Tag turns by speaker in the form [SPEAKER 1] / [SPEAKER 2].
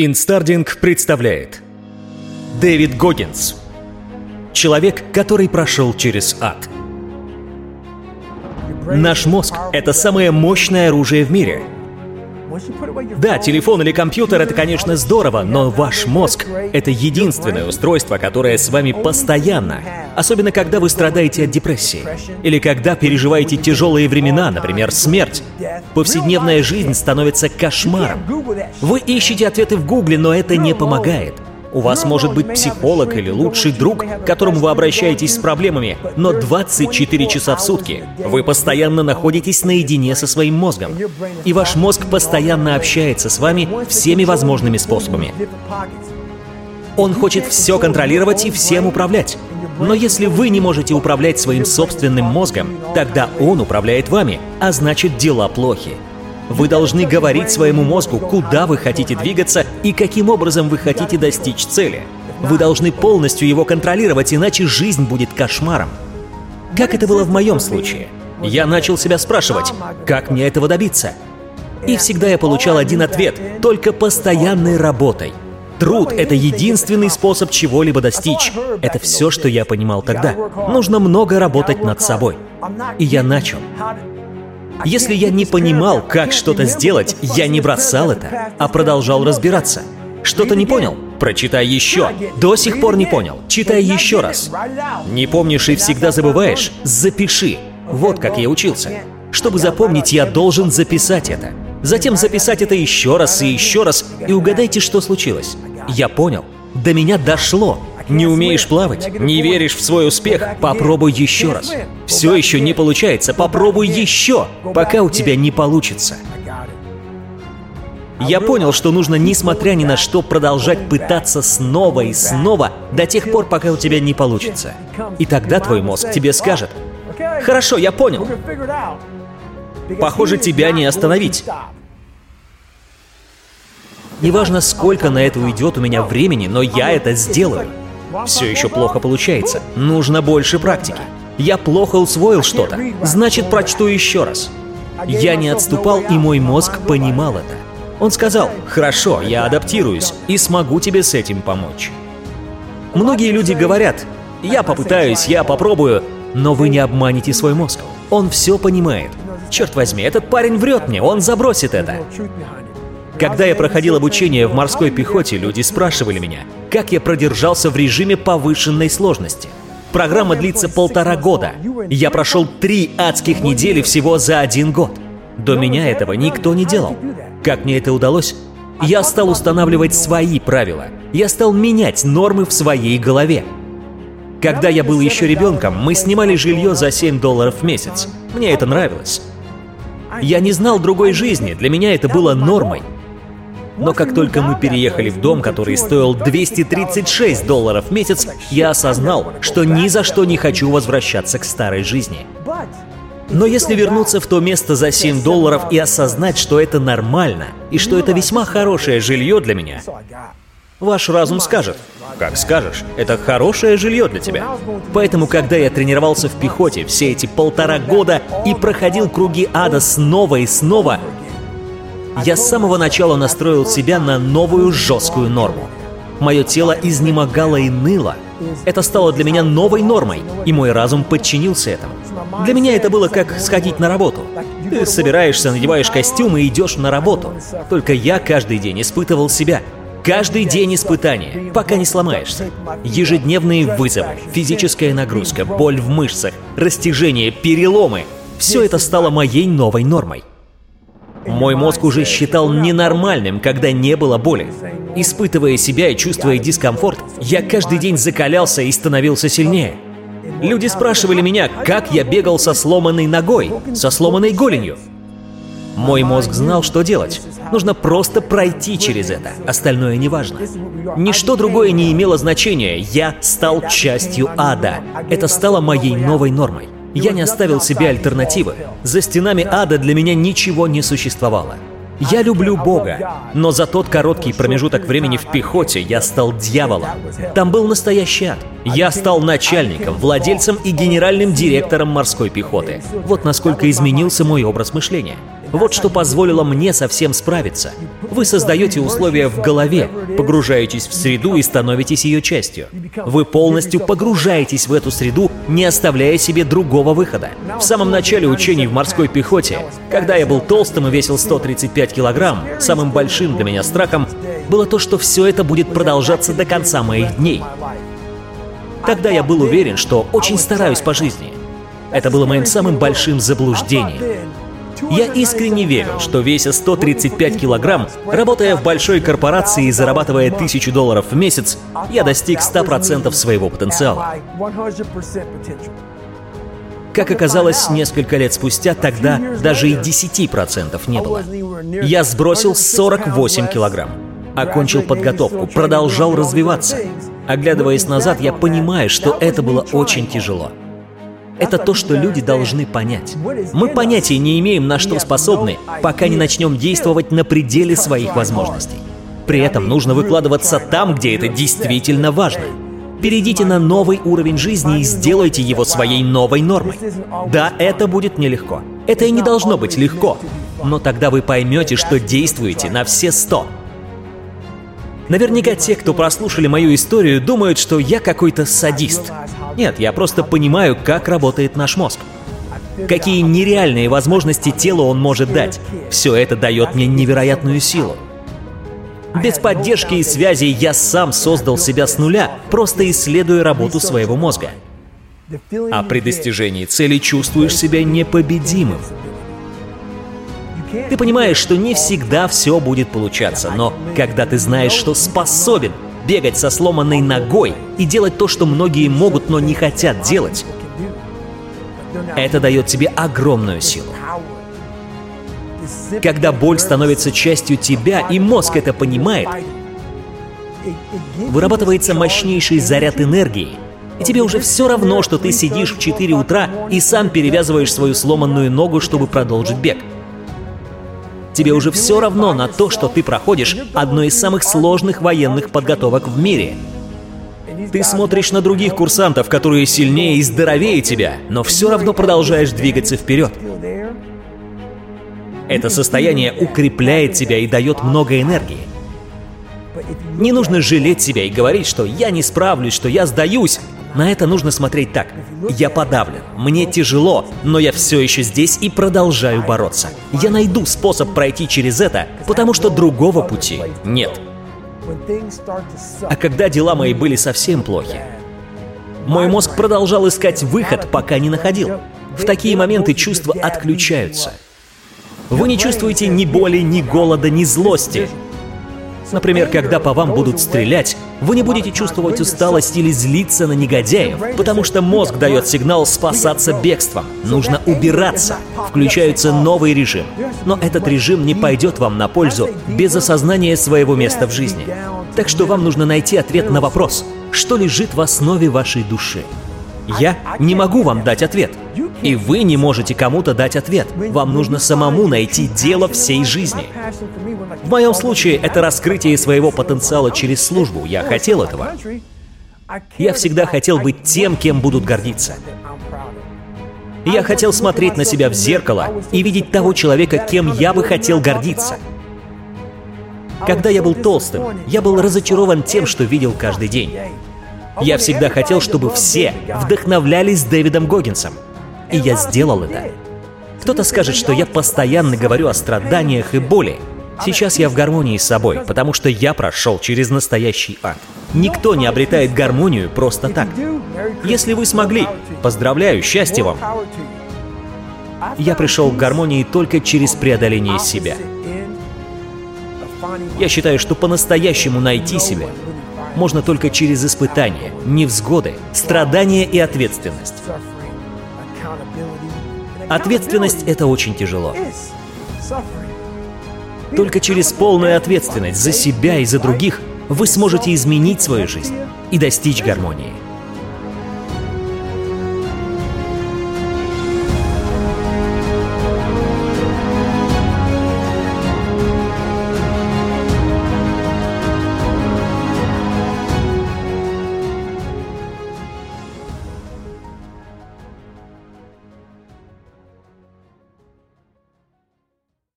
[SPEAKER 1] Инстардинг представляет Дэвид Гоггинс Человек, который прошел через ад Наш мозг — это самое мощное оружие в мире — да, телефон или компьютер — это, конечно, здорово, но ваш мозг — это единственное устройство, которое с вами постоянно. Особенно, когда вы страдаете от депрессии. Или когда переживаете тяжелые времена, например, смерть. Повседневная жизнь становится кошмаром. Вы ищете ответы в Гугле, но это не помогает. У вас может быть психолог или лучший друг, к которому вы обращаетесь с проблемами, но 24 часа в сутки вы постоянно находитесь наедине со своим мозгом. И ваш мозг постоянно общается с вами всеми возможными способами. Он хочет все контролировать и всем управлять. Но если вы не можете управлять своим собственным мозгом, тогда он управляет вами, а значит дела плохи. Вы должны говорить своему мозгу, куда вы хотите двигаться и каким образом вы хотите достичь цели. Вы должны полностью его контролировать, иначе жизнь будет кошмаром. Как это было в моем случае? Я начал себя спрашивать, как мне этого добиться? И всегда я получал один ответ – только постоянной работой. Труд – это единственный способ чего-либо достичь. Это все, что я понимал тогда. Нужно много работать над собой. И я начал. Если я не понимал, как что-то сделать, я не бросал это, а продолжал разбираться. Что-то не понял? Прочитай еще. До сих пор не понял. Читай еще раз. Не помнишь и всегда забываешь? Запиши. Вот как я учился. Чтобы запомнить, я должен записать это. Затем записать это еще раз и еще раз, и угадайте, что случилось. Я понял. До меня дошло. Не умеешь плавать? Не веришь в свой успех? Попробуй еще раз. Все еще не получается, попробуй еще, пока у тебя не получится. Я понял, что нужно, несмотря ни на что, продолжать пытаться снова и снова до тех пор, пока у тебя не получится. И тогда твой мозг тебе скажет, «Хорошо, я понял. Похоже, тебя не остановить. Неважно, сколько на это уйдет у меня времени, но я это сделаю. Все еще плохо получается. Нужно больше практики. Я плохо усвоил что-то. Значит, прочту еще раз. Я не отступал, и мой мозг понимал это. Он сказал, «Хорошо, я адаптируюсь и смогу тебе с этим помочь». Многие люди говорят, «Я попытаюсь, я попробую», но вы не обманете свой мозг. Он все понимает. Черт возьми, этот парень врет мне, он забросит это. Когда я проходил обучение в морской пехоте, люди спрашивали меня, как я продержался в режиме повышенной сложности. Программа длится полтора года. Я прошел три адских недели всего за один год. До меня этого никто не делал. Как мне это удалось? Я стал устанавливать свои правила. Я стал менять нормы в своей голове. Когда я был еще ребенком, мы снимали жилье за 7 долларов в месяц. Мне это нравилось. Я не знал другой жизни, для меня это было нормой. Но как только мы переехали в дом, который стоил 236 долларов в месяц, я осознал, что ни за что не хочу возвращаться к старой жизни. Но если вернуться в то место за 7 долларов и осознать, что это нормально, и что это весьма хорошее жилье для меня, ваш разум скажет, как скажешь, это хорошее жилье для тебя. Поэтому, когда я тренировался в пехоте все эти полтора года и проходил круги ада снова и снова, я с самого начала настроил себя на новую жесткую норму. Мое тело изнемогало и ныло. Это стало для меня новой нормой, и мой разум подчинился этому. Для меня это было как сходить на работу. Ты собираешься, надеваешь костюм и идешь на работу. Только я каждый день испытывал себя. Каждый день испытания, пока не сломаешься. Ежедневные вызовы, физическая нагрузка, боль в мышцах, растяжение, переломы. Все это стало моей новой нормой. Мой мозг уже считал ненормальным, когда не было боли. Испытывая себя и чувствуя дискомфорт, я каждый день закалялся и становился сильнее. Люди спрашивали меня, как я бегал со сломанной ногой, со сломанной голенью. Мой мозг знал, что делать. Нужно просто пройти через это, остальное не важно. Ничто другое не имело значения, я стал частью ада. Это стало моей новой нормой. Я не оставил себе альтернативы. За стенами ада для меня ничего не существовало. Я люблю Бога, но за тот короткий промежуток времени в пехоте я стал дьяволом. Там был настоящий ад. Я стал начальником, владельцем и генеральным директором морской пехоты. Вот насколько изменился мой образ мышления. Вот что позволило мне совсем справиться. Вы создаете условия в голове, погружаетесь в среду и становитесь ее частью. Вы полностью погружаетесь в эту среду, не оставляя себе другого выхода. В самом начале учений в морской пехоте, когда я был толстым и весил 135 килограмм, самым большим для меня страхом было то, что все это будет продолжаться до конца моих дней. Тогда я был уверен, что очень стараюсь по жизни. Это было моим самым большим заблуждением. Я искренне верил, что веся 135 килограмм, работая в большой корпорации и зарабатывая тысячу долларов в месяц, я достиг 100% своего потенциала. Как оказалось, несколько лет спустя тогда даже и 10% не было. Я сбросил 48 килограмм, окончил подготовку, продолжал развиваться. Оглядываясь назад, я понимаю, что это было очень тяжело. Это то, что люди должны понять. Мы понятия не имеем, на что способны, пока не начнем действовать на пределе своих возможностей. При этом нужно выкладываться там, где это действительно важно. Перейдите на новый уровень жизни и сделайте его своей новой нормой. Да, это будет нелегко. Это и не должно быть легко. Но тогда вы поймете, что действуете на все сто. Наверняка те, кто прослушали мою историю, думают, что я какой-то садист. Нет, я просто понимаю, как работает наш мозг. Какие нереальные возможности телу он может дать. Все это дает мне невероятную силу. Без поддержки и связи я сам создал себя с нуля, просто исследуя работу своего мозга. А при достижении цели чувствуешь себя непобедимым. Ты понимаешь, что не всегда все будет получаться, но когда ты знаешь, что способен бегать со сломанной ногой и делать то, что многие могут, но не хотят делать, это дает тебе огромную силу. Когда боль становится частью тебя, и мозг это понимает, вырабатывается мощнейший заряд энергии, и тебе уже все равно, что ты сидишь в 4 утра и сам перевязываешь свою сломанную ногу, чтобы продолжить бег. Тебе уже все равно на то, что ты проходишь одну из самых сложных военных подготовок в мире. Ты смотришь на других курсантов, которые сильнее и здоровее тебя, но все равно продолжаешь двигаться вперед. Это состояние укрепляет тебя и дает много энергии. Не нужно жалеть себя и говорить, что я не справлюсь, что я сдаюсь. На это нужно смотреть так. Я подавлен, мне тяжело, но я все еще здесь и продолжаю бороться. Я найду способ пройти через это, потому что другого пути нет. А когда дела мои были совсем плохи, мой мозг продолжал искать выход, пока не находил. В такие моменты чувства отключаются – вы не чувствуете ни боли, ни голода, ни злости. Например, когда по вам будут стрелять, вы не будете чувствовать усталость или злиться на негодяев, потому что мозг дает сигнал спасаться бегством. Нужно убираться. Включается новый режим. Но этот режим не пойдет вам на пользу без осознания своего места в жизни. Так что вам нужно найти ответ на вопрос, что лежит в основе вашей души. Я не могу вам дать ответ. И вы не можете кому-то дать ответ. Вам нужно самому найти дело всей жизни. В моем случае это раскрытие своего потенциала через службу. Я хотел этого. Я всегда хотел быть тем, кем будут гордиться. Я хотел смотреть на себя в зеркало и видеть того человека, кем я бы хотел гордиться. Когда я был толстым, я был разочарован тем, что видел каждый день. Я всегда хотел, чтобы все вдохновлялись Дэвидом Гоггинсом. И я сделал это. Кто-то скажет, что я постоянно говорю о страданиях и боли. Сейчас я в гармонии с собой, потому что я прошел через настоящий ад. Никто не обретает гармонию просто так. Если вы смогли, поздравляю, счастья вам. Я пришел к гармонии только через преодоление себя. Я считаю, что по-настоящему найти себя можно только через испытания, невзгоды, страдания и ответственность. Ответственность — это очень тяжело. Только через полную ответственность за себя и за других вы сможете изменить свою жизнь и достичь гармонии.